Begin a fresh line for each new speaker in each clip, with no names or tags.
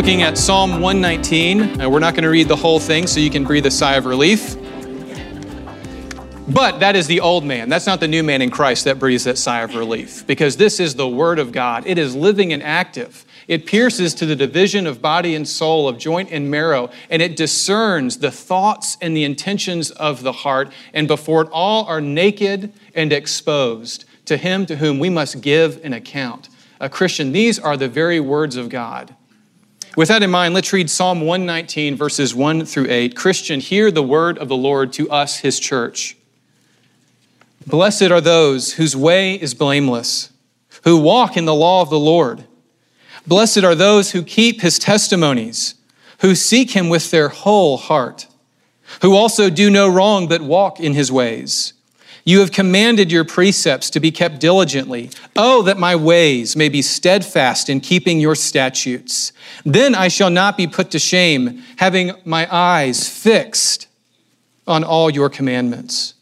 looking at Psalm 119. Uh, we're not going to read the whole thing, so you can breathe a sigh of relief. But that is the old man. That's not the new man in Christ that breathes that sigh of relief, because this is the Word of God. It is living and active. It pierces to the division of body and soul, of joint and marrow, and it discerns the thoughts and the intentions of the heart. And before it all are naked and exposed to him to whom we must give an account. A Christian, these are the very words of God. With that in mind, let's read Psalm 119, verses 1 through 8. Christian, hear the word of the Lord to us, his church. Blessed are those whose way is blameless, who walk in the law of the Lord. Blessed are those who keep his testimonies, who seek him with their whole heart, who also do no wrong but walk in his ways. You have commanded your precepts to be kept diligently. Oh, that my ways may be steadfast in keeping your statutes. Then I shall not be put to shame, having my eyes fixed on all your commandments.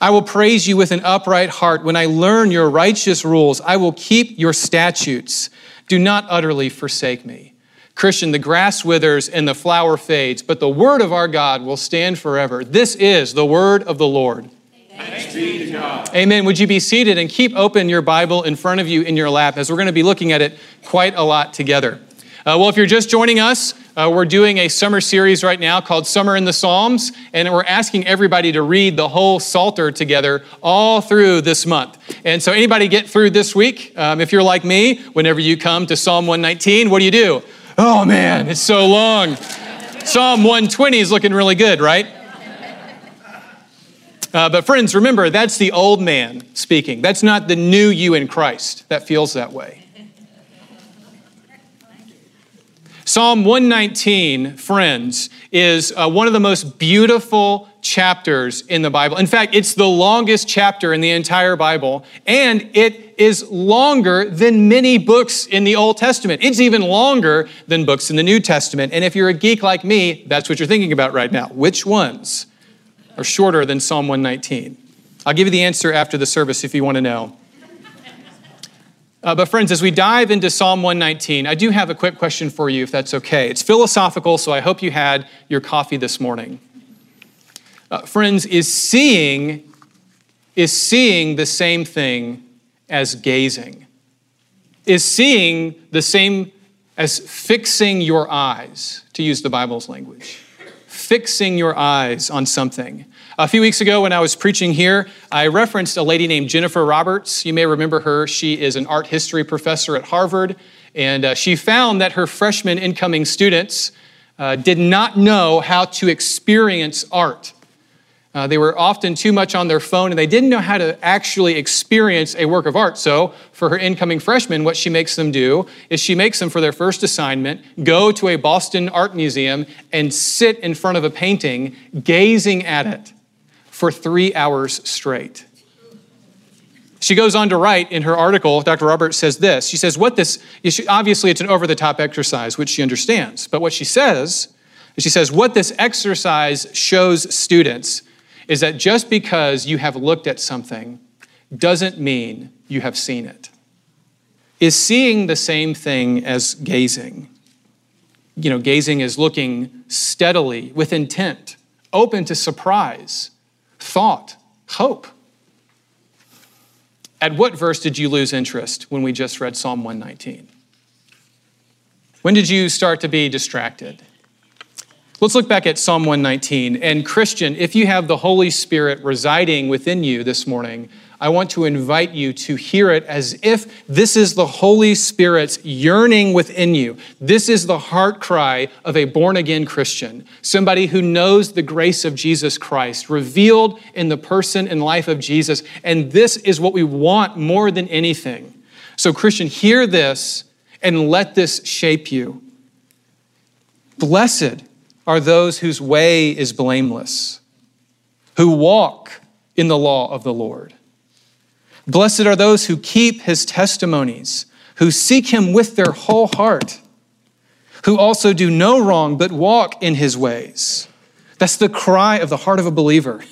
I will praise you with an upright heart. When I learn your righteous rules, I will keep your statutes. Do not utterly forsake me. Christian, the grass withers and the flower fades, but the word of our God will stand forever. This is the word of the Lord. Thanks be to God. Amen. Would you be seated and keep open your Bible in front of you in your lap as we're going to be looking at it quite a lot together. Uh, well, if you're just joining us, uh, we're doing a summer series right now called Summer in the Psalms, and we're asking everybody to read the whole Psalter together all through this month. And so, anybody get through this week? Um, if you're like me, whenever you come to Psalm 119, what do you do? Oh man, it's so long. Psalm 120 is looking really good, right? Uh, but, friends, remember, that's the old man speaking. That's not the new you in Christ that feels that way. Psalm 119, friends, is uh, one of the most beautiful chapters in the Bible. In fact, it's the longest chapter in the entire Bible, and it is longer than many books in the Old Testament. It's even longer than books in the New Testament. And if you're a geek like me, that's what you're thinking about right now. Which ones are shorter than Psalm 119? I'll give you the answer after the service if you want to know. Uh, but, friends, as we dive into Psalm 119, I do have a quick question for you, if that's okay. It's philosophical, so I hope you had your coffee this morning. Uh, friends, is seeing is seeing the same thing as gazing? Is seeing the same as fixing your eyes, to use the Bible's language? Fixing your eyes on something. A few weeks ago, when I was preaching here, I referenced a lady named Jennifer Roberts. You may remember her. She is an art history professor at Harvard, and uh, she found that her freshman incoming students uh, did not know how to experience art. Uh, they were often too much on their phone and they didn't know how to actually experience a work of art. So, for her incoming freshmen, what she makes them do is she makes them, for their first assignment, go to a Boston art museum and sit in front of a painting, gazing at it for three hours straight. She goes on to write in her article, Dr. Roberts says this. She says, What this, obviously, it's an over the top exercise, which she understands. But what she says, is, she says, What this exercise shows students is that just because you have looked at something doesn't mean you have seen it. Is seeing the same thing as gazing? You know, gazing is looking steadily with intent, open to surprise, thought, hope. At what verse did you lose interest when we just read Psalm 119? When did you start to be distracted? Let's look back at Psalm 119. And Christian, if you have the Holy Spirit residing within you this morning, I want to invite you to hear it as if this is the Holy Spirit's yearning within you. This is the heart cry of a born again Christian, somebody who knows the grace of Jesus Christ revealed in the person and life of Jesus. And this is what we want more than anything. So, Christian, hear this and let this shape you. Blessed are those whose way is blameless, who walk in the law of the Lord. Blessed are those who keep his testimonies, who seek him with their whole heart, who also do no wrong but walk in his ways. That's the cry of the heart of a believer.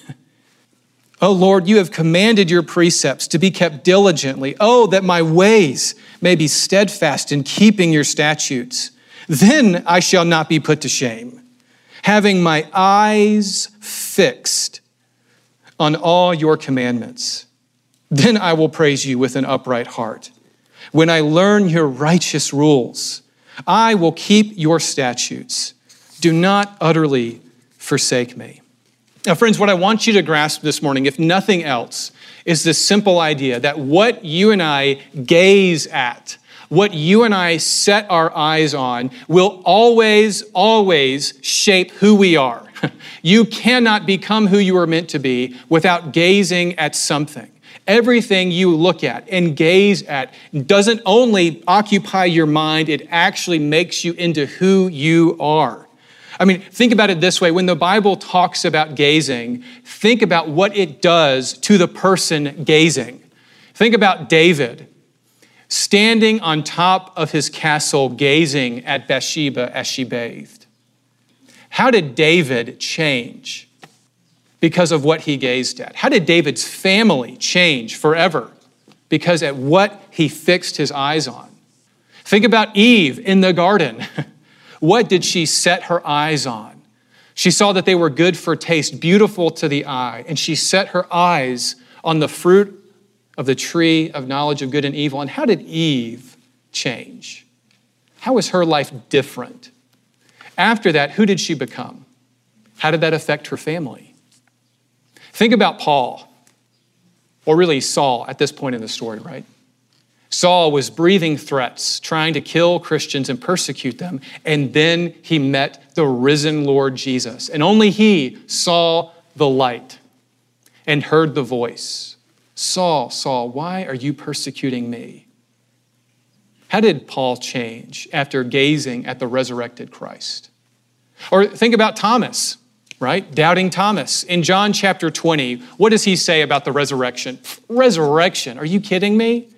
oh Lord, you have commanded your precepts to be kept diligently. Oh, that my ways may be steadfast in keeping your statutes. Then I shall not be put to shame, having my eyes fixed on all your commandments. Then I will praise you with an upright heart. When I learn your righteous rules, I will keep your statutes. Do not utterly forsake me. Now, friends, what I want you to grasp this morning, if nothing else, is this simple idea that what you and I gaze at, what you and I set our eyes on, will always, always shape who we are. you cannot become who you are meant to be without gazing at something. Everything you look at and gaze at doesn't only occupy your mind, it actually makes you into who you are. I mean, think about it this way when the Bible talks about gazing, think about what it does to the person gazing. Think about David standing on top of his castle, gazing at Bathsheba as she bathed. How did David change because of what he gazed at? How did David's family change forever because at what he fixed his eyes on? Think about Eve in the garden. What did she set her eyes on? She saw that they were good for taste, beautiful to the eye, and she set her eyes on the fruit of the tree of knowledge of good and evil. And how did Eve change? How was her life different? After that, who did she become? How did that affect her family? Think about Paul, or really Saul at this point in the story, right? Saul was breathing threats, trying to kill Christians and persecute them. And then he met the risen Lord Jesus. And only he saw the light and heard the voice Saul, Saul, why are you persecuting me? How did Paul change after gazing at the resurrected Christ? Or think about Thomas, right? Doubting Thomas. In John chapter 20, what does he say about the resurrection? Resurrection? Are you kidding me?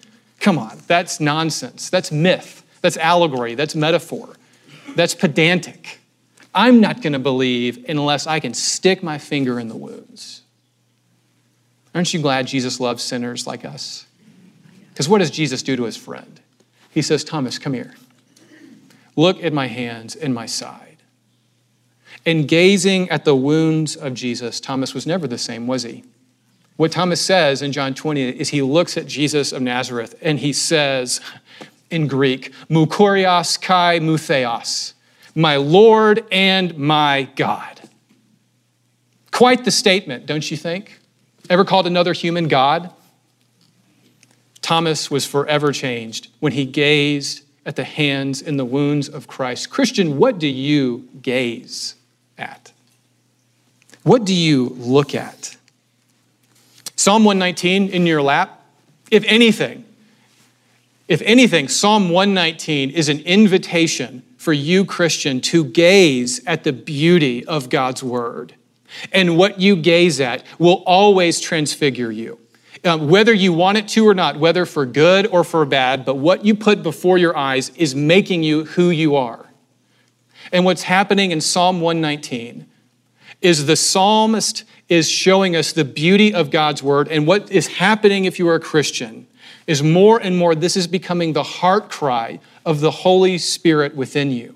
Come on, that's nonsense. That's myth. That's allegory. That's metaphor. That's pedantic. I'm not going to believe unless I can stick my finger in the wounds. Aren't you glad Jesus loves sinners like us? Because what does Jesus do to his friend? He says, Thomas, come here. Look at my hands and my side. In gazing at the wounds of Jesus, Thomas was never the same, was he? What Thomas says in John 20 is he looks at Jesus of Nazareth and he says in Greek, Mukurios kai mutheos, my Lord and my God. Quite the statement, don't you think? Ever called another human God? Thomas was forever changed when he gazed at the hands and the wounds of Christ. Christian, what do you gaze at? What do you look at? Psalm 119 in your lap, if anything, if anything, Psalm 119 is an invitation for you, Christian, to gaze at the beauty of God's word. And what you gaze at will always transfigure you. Um, whether you want it to or not, whether for good or for bad, but what you put before your eyes is making you who you are. And what's happening in Psalm 119 is the psalmist is showing us the beauty of God's word. And what is happening if you are a Christian is more and more this is becoming the heart cry of the Holy Spirit within you.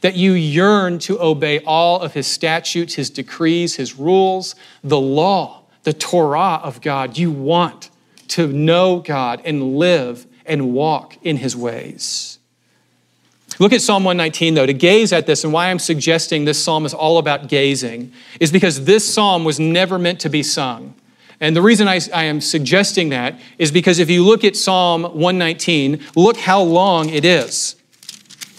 That you yearn to obey all of his statutes, his decrees, his rules, the law, the Torah of God. You want to know God and live and walk in his ways. Look at Psalm 119, though, to gaze at this, and why I'm suggesting this psalm is all about gazing is because this psalm was never meant to be sung. And the reason I, I, am suggesting that is because if you look at Psalm 119, look how long it is.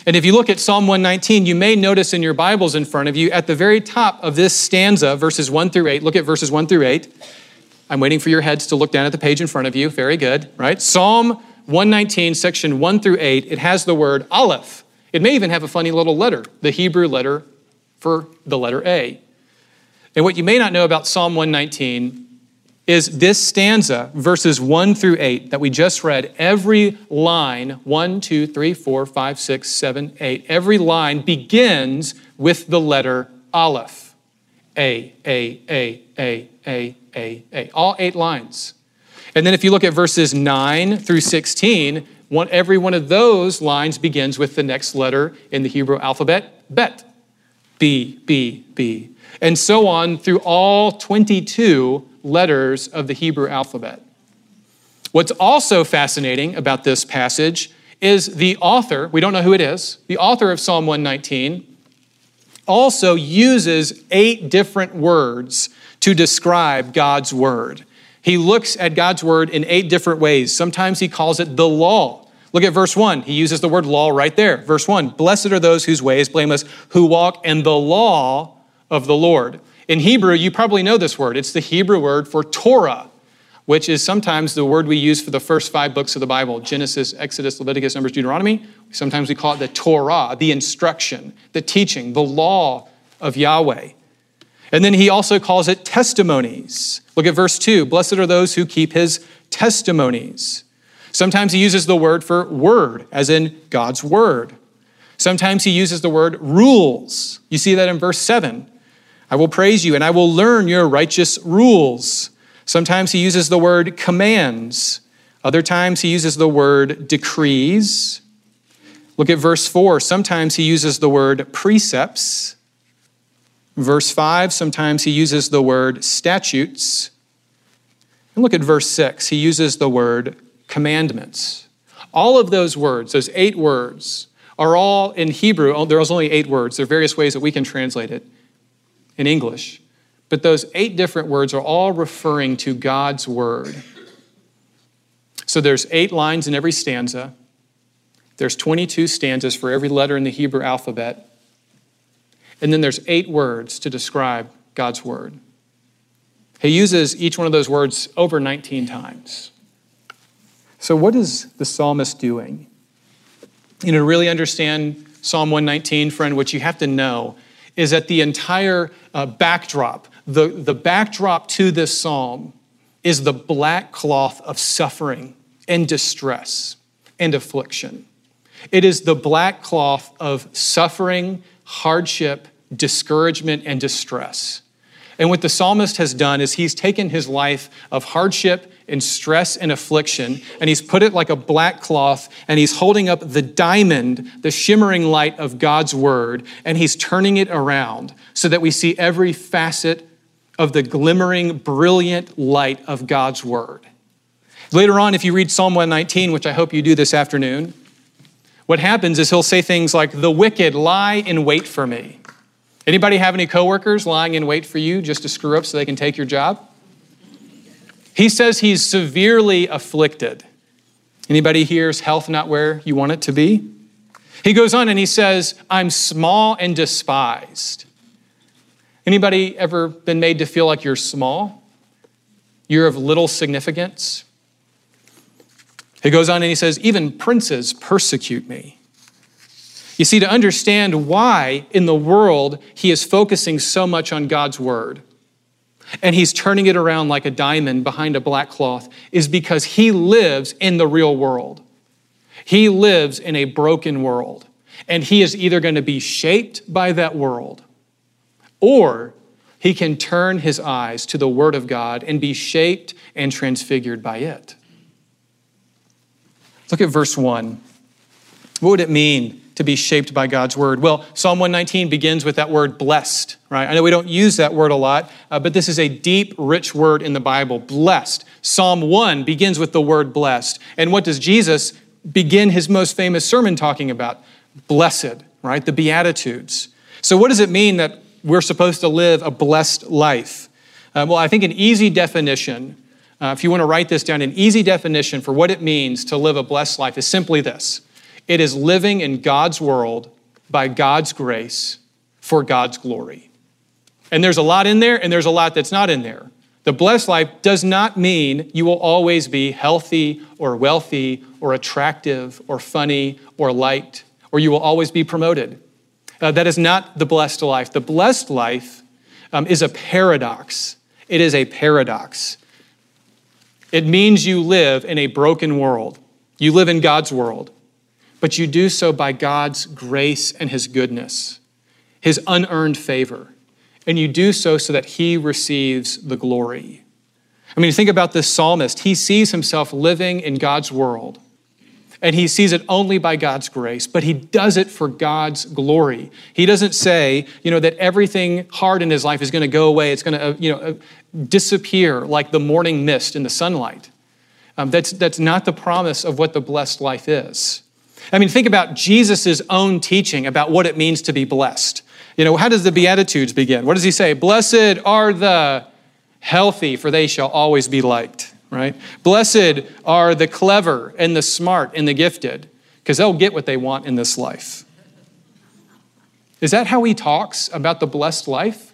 And if you look at Psalm 119, you may notice in your Bibles in front of you at the very top of this stanza, verses 1 through 8, look at verses 1 through 8. I'm waiting for your heads to look down at the page in front of you. Very good, right? Psalm 119, section 1 through 8, it has the word Aleph. It may even have a funny little letter, the Hebrew letter for the letter A. And what you may not know about Psalm 119 is this stanza, verses 1 through 8, that we just read, every line, 1, 2, 3, 4, 5, 6, 7, 8, every line begins with the letter Aleph. A, A, A, A, A, A, A. All eight lines. And then if you look at verses 9 through 16, one, every one of those lines begins with the next letter in the Hebrew alphabet, bet. B, B, B. And so on through all 22 letters of the Hebrew alphabet. What's also fascinating about this passage is the author, we don't know who it is, the author of Psalm 119 also uses eight different words to describe God's word. He looks at God's word in eight different ways. Sometimes he calls it the law. Look at verse 1. He uses the word law right there. Verse 1 Blessed are those whose way is blameless, who walk in the law of the Lord. In Hebrew, you probably know this word. It's the Hebrew word for Torah, which is sometimes the word we use for the first five books of the Bible Genesis, Exodus, Leviticus, Numbers, Deuteronomy. Sometimes we call it the Torah, the instruction, the teaching, the law of Yahweh. And then he also calls it testimonies. Look at verse 2 Blessed are those who keep his testimonies. Sometimes he uses the word for word, as in God's word. Sometimes he uses the word rules. You see that in verse 7. I will praise you and I will learn your righteous rules. Sometimes he uses the word commands. Other times he uses the word decrees. Look at verse 4. Sometimes he uses the word precepts. Verse 5, sometimes he uses the word statutes. And look at verse 6. He uses the word commandments. All of those words, those eight words, are all in Hebrew. There's only eight words. There are various ways that we can translate it in English. But those eight different words are all referring to God's word. So there's eight lines in every stanza. There's 22 stanzas for every letter in the Hebrew alphabet. And then there's eight words to describe God's word. He uses each one of those words over 19 times. So, what is the psalmist doing? You know, to really understand Psalm 119, friend, what you have to know is that the entire uh, backdrop, the, the backdrop to this psalm is the black cloth of suffering and distress and affliction. It is the black cloth of suffering, hardship, discouragement, and distress. And what the psalmist has done is he's taken his life of hardship and stress and affliction, and he's put it like a black cloth, and he's holding up the diamond, the shimmering light of God's word, and he's turning it around so that we see every facet of the glimmering, brilliant light of God's word. Later on, if you read Psalm 119, which I hope you do this afternoon, what happens is he'll say things like, The wicked lie in wait for me. Anybody have any coworkers lying in wait for you just to screw up so they can take your job? He says he's severely afflicted. Anybody here's health not where you want it to be? He goes on and he says, I'm small and despised. Anybody ever been made to feel like you're small? You're of little significance? He goes on and he says, Even princes persecute me. You see, to understand why in the world he is focusing so much on God's word and he's turning it around like a diamond behind a black cloth is because he lives in the real world. He lives in a broken world, and he is either going to be shaped by that world or he can turn his eyes to the Word of God and be shaped and transfigured by it. Look at verse 1. What would it mean to be shaped by God's word? Well, Psalm 119 begins with that word blessed, right? I know we don't use that word a lot, uh, but this is a deep, rich word in the Bible, blessed. Psalm 1 begins with the word blessed. And what does Jesus begin his most famous sermon talking about? Blessed, right? The Beatitudes. So, what does it mean that we're supposed to live a blessed life? Uh, well, I think an easy definition, uh, if you want to write this down, an easy definition for what it means to live a blessed life is simply this it is living in God's world by God's grace for God's glory. And there's a lot in there, and there's a lot that's not in there. The blessed life does not mean you will always be healthy or wealthy or attractive or funny or liked, or you will always be promoted. Uh, that is not the blessed life. The blessed life um, is a paradox. It is a paradox. It means you live in a broken world, you live in God's world but you do so by God's grace and His goodness, His unearned favor. And you do so so that He receives the glory. I mean, think about this psalmist. He sees himself living in God's world. and he sees it only by God's grace, but he does it for God's glory. He doesn't say, you know, that everything hard in his life is going to go away, it's going to, uh, you know, uh, disappear like the morning mist in the sunlight. Um, that's, that's not the promise of what the blessed life is. I mean, think about Jesus' own teaching about what it means to be blessed. You know, how does the Beatitudes begin? What does he say? Blessed are the healthy, for they shall always be liked right? Blessed are the clever and the smart and the gifted, because they'll get what they want in this life. Is that how he talks about the blessed life?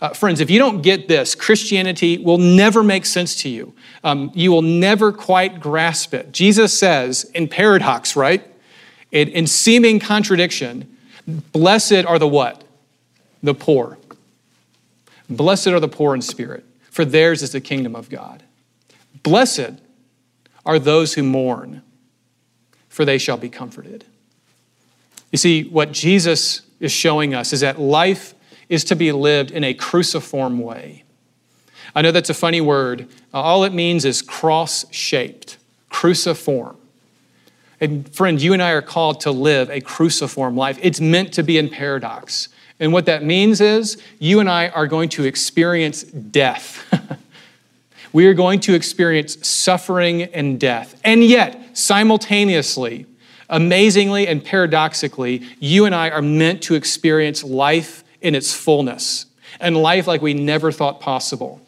Uh, friends, if you don't get this, Christianity will never make sense to you. Um, you will never quite grasp it. Jesus says in paradox, right? In, in seeming contradiction, blessed are the what? The poor. Blessed are the poor in spirit, for theirs is the kingdom of God. Blessed are those who mourn, for they shall be comforted. You see, what Jesus is showing us is that life is to be lived in a cruciform way. I know that's a funny word. All it means is cross shaped, cruciform. And friend, you and I are called to live a cruciform life. It's meant to be in paradox. And what that means is you and I are going to experience death. we are going to experience suffering and death. And yet, simultaneously, amazingly and paradoxically, you and I are meant to experience life in its fullness and life like we never thought possible.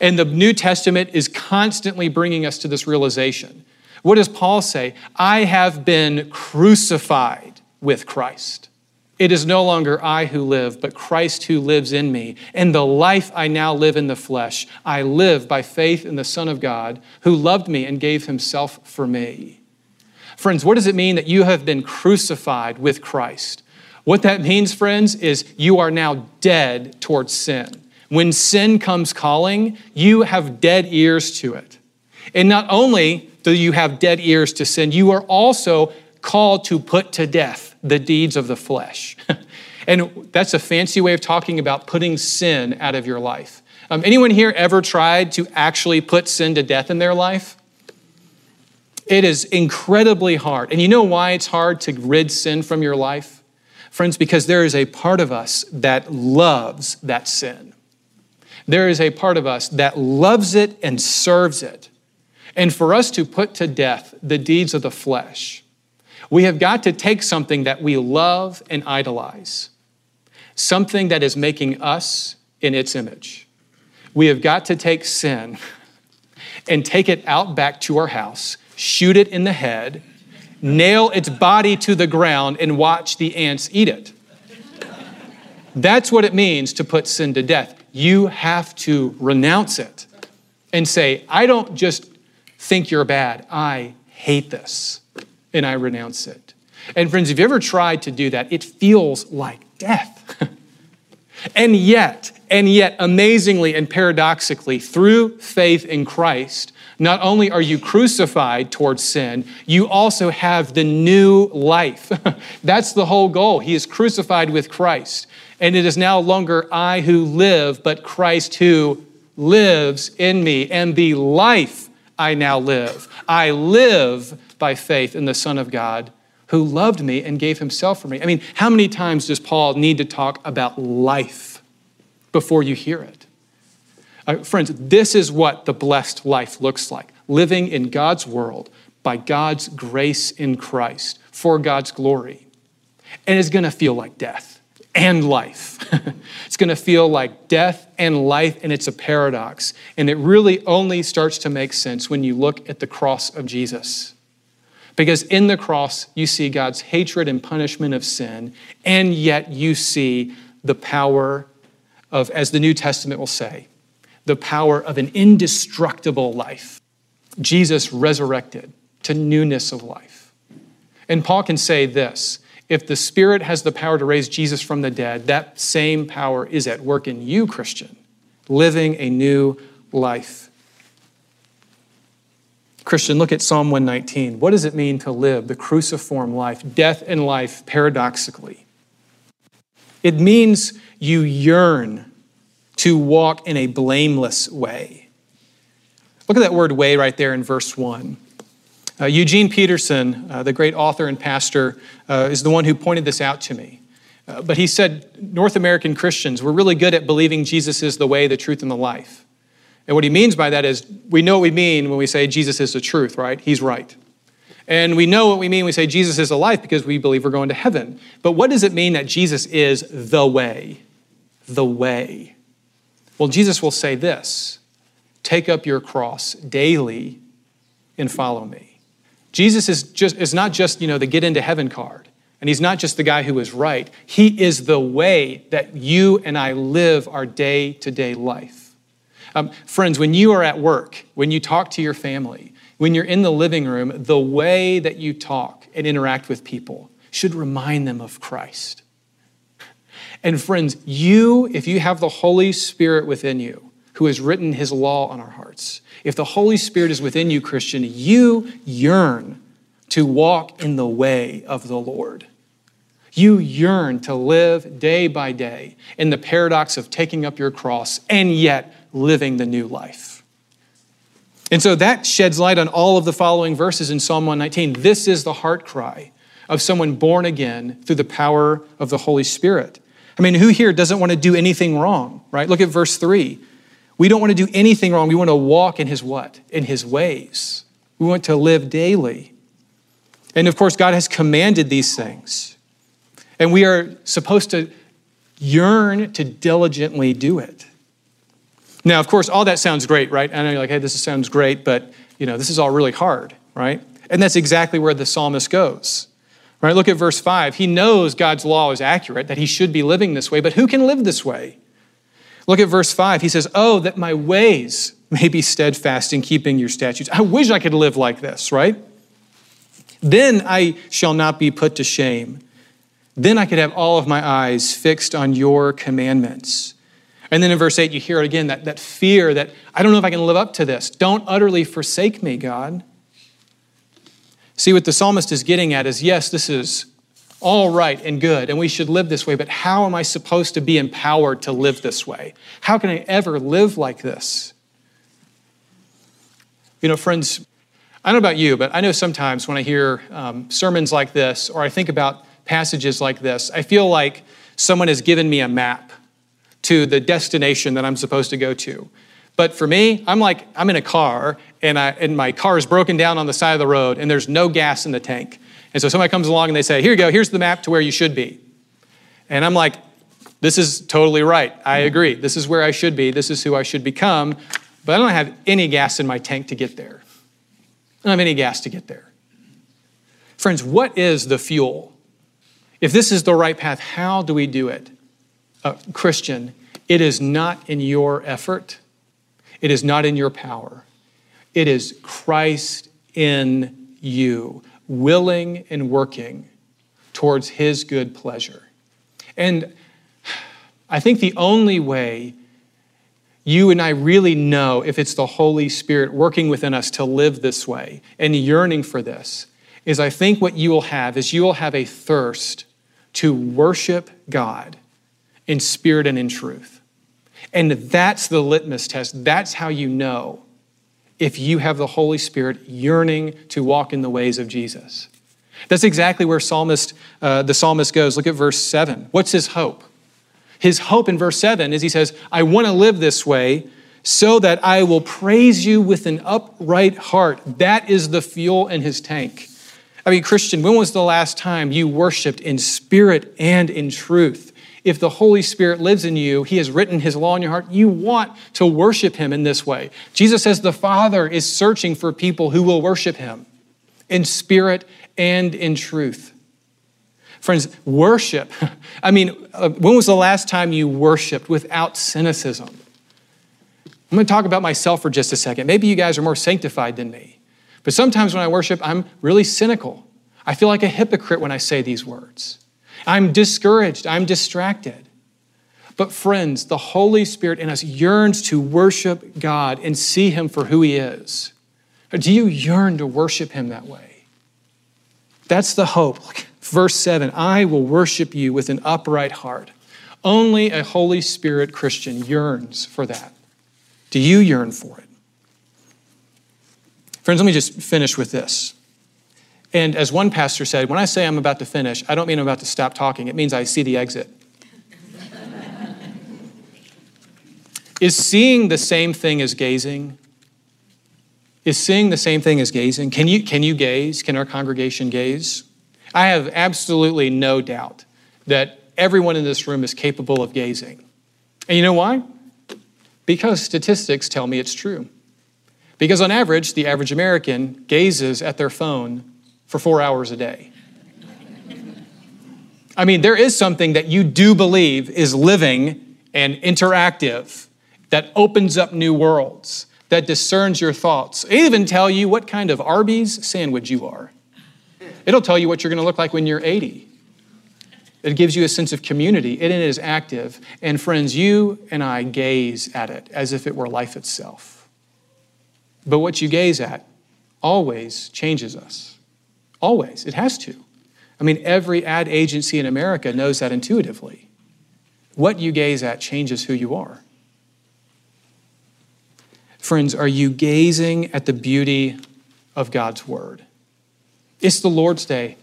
And the New Testament is constantly bringing us to this realization. What does Paul say? I have been crucified with Christ. It is no longer I who live, but Christ who lives in me. And the life I now live in the flesh, I live by faith in the Son of God who loved me and gave himself for me. Friends, what does it mean that you have been crucified with Christ? What that means, friends, is you are now dead towards sin. When sin comes calling, you have dead ears to it. And not only do you have dead ears to sin, you are also called to put to death the deeds of the flesh. and that's a fancy way of talking about putting sin out of your life. Um, anyone here ever tried to actually put sin to death in their life? It is incredibly hard. And you know why it's hard to rid sin from your life? Friends, because there is a part of us that loves that sin. There is a part of us that loves it and serves it. And for us to put to death the deeds of the flesh, we have got to take something that we love and idolize, something that is making us in its image. We have got to take sin and take it out back to our house, shoot it in the head, nail its body to the ground, and watch the ants eat it. That's what it means to put sin to death. You have to renounce it and say, I don't just think you're bad, I hate this and I renounce it. And friends, if you ever tried to do that, it feels like death. and yet, and yet, amazingly and paradoxically, through faith in Christ, not only are you crucified towards sin, you also have the new life. That's the whole goal. He is crucified with Christ. And it is now longer I who live, but Christ who lives in me. And the life I now live, I live by faith in the Son of God who loved me and gave himself for me. I mean, how many times does Paul need to talk about life before you hear it? Uh, friends, this is what the blessed life looks like living in God's world by God's grace in Christ for God's glory. And it's going to feel like death and life. it's going to feel like death and life, and it's a paradox. And it really only starts to make sense when you look at the cross of Jesus. Because in the cross, you see God's hatred and punishment of sin, and yet you see the power of, as the New Testament will say, the power of an indestructible life. Jesus resurrected to newness of life. And Paul can say this if the Spirit has the power to raise Jesus from the dead, that same power is at work in you, Christian, living a new life. Christian, look at Psalm 119. What does it mean to live the cruciform life, death and life, paradoxically? It means you yearn to walk in a blameless way. Look at that word way right there in verse 1. Uh, Eugene Peterson, uh, the great author and pastor, uh, is the one who pointed this out to me. Uh, but he said North American Christians, we're really good at believing Jesus is the way, the truth, and the life. And what he means by that is we know what we mean when we say Jesus is the truth, right? He's right. And we know what we mean when we say Jesus is the life because we believe we're going to heaven. But what does it mean that Jesus is the way? The way. Well, Jesus will say this take up your cross daily and follow me. Jesus is, just, is not just, you know, the get into heaven card. And he's not just the guy who is right. He is the way that you and I live our day to day life. Um, friends, when you are at work, when you talk to your family, when you're in the living room, the way that you talk and interact with people should remind them of Christ. And friends, you, if you have the Holy Spirit within you, who has written his law on our hearts, if the Holy Spirit is within you, Christian, you yearn to walk in the way of the Lord. You yearn to live day by day in the paradox of taking up your cross and yet living the new life. And so that sheds light on all of the following verses in Psalm 119. This is the heart cry of someone born again through the power of the Holy Spirit. I mean, who here doesn't want to do anything wrong, right? Look at verse 3. We don't want to do anything wrong. We want to walk in his what? In his ways. We want to live daily. And of course, God has commanded these things. And we are supposed to yearn to diligently do it. Now, of course, all that sounds great, right? I know you're like, hey, this sounds great, but you know, this is all really hard, right? And that's exactly where the psalmist goes. Right? Look at verse 5. He knows God's law is accurate, that he should be living this way, but who can live this way? Look at verse 5. He says, Oh, that my ways may be steadfast in keeping your statutes. I wish I could live like this, right? Then I shall not be put to shame. Then I could have all of my eyes fixed on your commandments. And then in verse 8, you hear it again that, that fear that I don't know if I can live up to this. Don't utterly forsake me, God. See, what the psalmist is getting at is yes, this is all right and good, and we should live this way, but how am I supposed to be empowered to live this way? How can I ever live like this? You know, friends, I don't know about you, but I know sometimes when I hear um, sermons like this or I think about passages like this, I feel like someone has given me a map to the destination that I'm supposed to go to. But for me, I'm like, I'm in a car and, I, and my car is broken down on the side of the road and there's no gas in the tank. And so somebody comes along and they say, Here you go, here's the map to where you should be. And I'm like, This is totally right. I agree. This is where I should be. This is who I should become. But I don't have any gas in my tank to get there. I don't have any gas to get there. Friends, what is the fuel? If this is the right path, how do we do it? Uh, Christian, it is not in your effort. It is not in your power. It is Christ in you, willing and working towards his good pleasure. And I think the only way you and I really know if it's the Holy Spirit working within us to live this way and yearning for this is I think what you will have is you will have a thirst to worship God in spirit and in truth. And that's the litmus test. That's how you know if you have the Holy Spirit yearning to walk in the ways of Jesus. That's exactly where psalmist, uh, the psalmist goes. Look at verse 7. What's his hope? His hope in verse 7 is he says, I want to live this way so that I will praise you with an upright heart. That is the fuel in his tank. I mean, Christian, when was the last time you worshiped in spirit and in truth? If the Holy Spirit lives in you, He has written His law in your heart, you want to worship Him in this way. Jesus says the Father is searching for people who will worship Him in spirit and in truth. Friends, worship. I mean, uh, when was the last time you worshiped without cynicism? I'm going to talk about myself for just a second. Maybe you guys are more sanctified than me. But sometimes when I worship, I'm really cynical. I feel like a hypocrite when I say these words. I'm discouraged. I'm distracted. But, friends, the Holy Spirit in us yearns to worship God and see Him for who He is. Do you yearn to worship Him that way? That's the hope. Verse 7 I will worship you with an upright heart. Only a Holy Spirit Christian yearns for that. Do you yearn for it? Friends, let me just finish with this. And as one pastor said, when I say I'm about to finish, I don't mean I'm about to stop talking, it means I see the exit. Is seeing the same thing as gazing? Is seeing the same thing as gazing? Can you, can you gaze? Can our congregation gaze? I have absolutely no doubt that everyone in this room is capable of gazing. And you know why? Because statistics tell me it's true. Because on average, the average American gazes at their phone for four hours a day. I mean, there is something that you do believe is living and interactive that opens up new worlds, that discerns your thoughts. It even tell you what kind of Arby's sandwich you are. It'll tell you what you're going to look like when you're 80. It gives you a sense of community. It is active. And friends, you and I gaze at it as if it were life itself. But what you gaze at always changes us. Always. It has to. I mean, every ad agency in America knows that intuitively. What you gaze at changes who you are. Friends, are you gazing at the beauty of God's Word? It's the Lord's Day.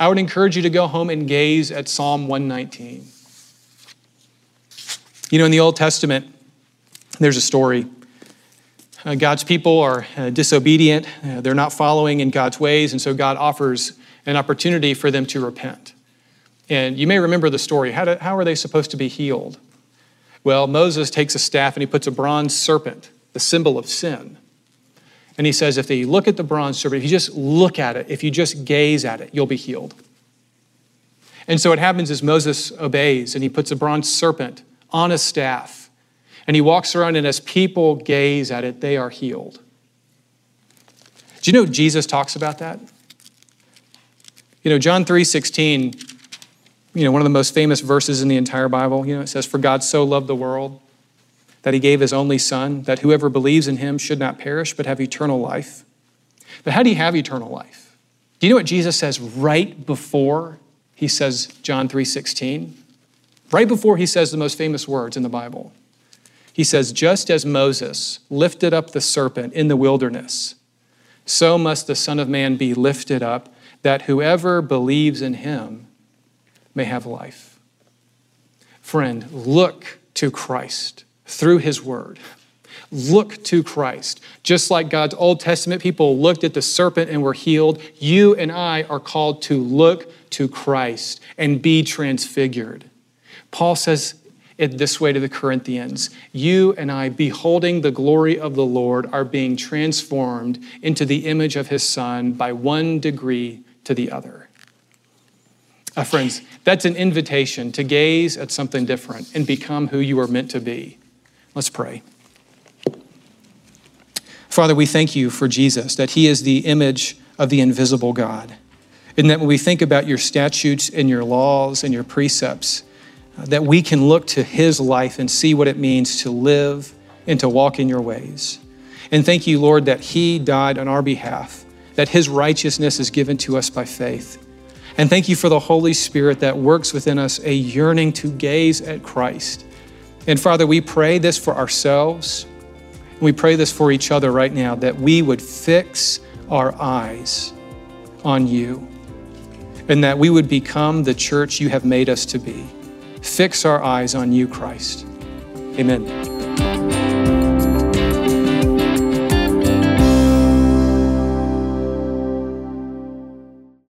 I would encourage you to go home and gaze at Psalm 119. You know, in the Old Testament, there's a story. Uh, God's people are uh, disobedient, uh, they're not following in God's ways, and so God offers an opportunity for them to repent. And you may remember the story. How, do, how are they supposed to be healed? Well, Moses takes a staff and he puts a bronze serpent, the symbol of sin. And he says, if you look at the bronze serpent, if you just look at it, if you just gaze at it, you'll be healed. And so what happens is Moses obeys and he puts a bronze serpent on a staff. And he walks around, and as people gaze at it, they are healed. Do you know Jesus talks about that? You know, John 3 16 you know, one of the most famous verses in the entire Bible. You know, it says, For God so loved the world that he gave his only Son, that whoever believes in him should not perish, but have eternal life. But how do you have eternal life? Do you know what Jesus says right before he says John 3:16? Right before he says the most famous words in the Bible. He says, just as Moses lifted up the serpent in the wilderness, so must the Son of Man be lifted up, that whoever believes in him may have life. Friend, look to Christ through his word. Look to Christ. Just like God's Old Testament people looked at the serpent and were healed, you and I are called to look to Christ and be transfigured. Paul says it this way to the Corinthians You and I, beholding the glory of the Lord, are being transformed into the image of his Son by one degree to the other. Uh, friends, that's an invitation to gaze at something different and become who you are meant to be. Let's pray. Father, we thank you for Jesus, that he is the image of the invisible God. And that when we think about your statutes and your laws and your precepts, that we can look to his life and see what it means to live and to walk in your ways. And thank you, Lord, that he died on our behalf, that his righteousness is given to us by faith and thank you for the Holy Spirit that works within us a yearning to gaze at Christ. And Father, we pray this for ourselves. We pray this for each other right now that we would fix our eyes on you and that we would become the church you have made us to be. Fix our eyes on you, Christ. Amen.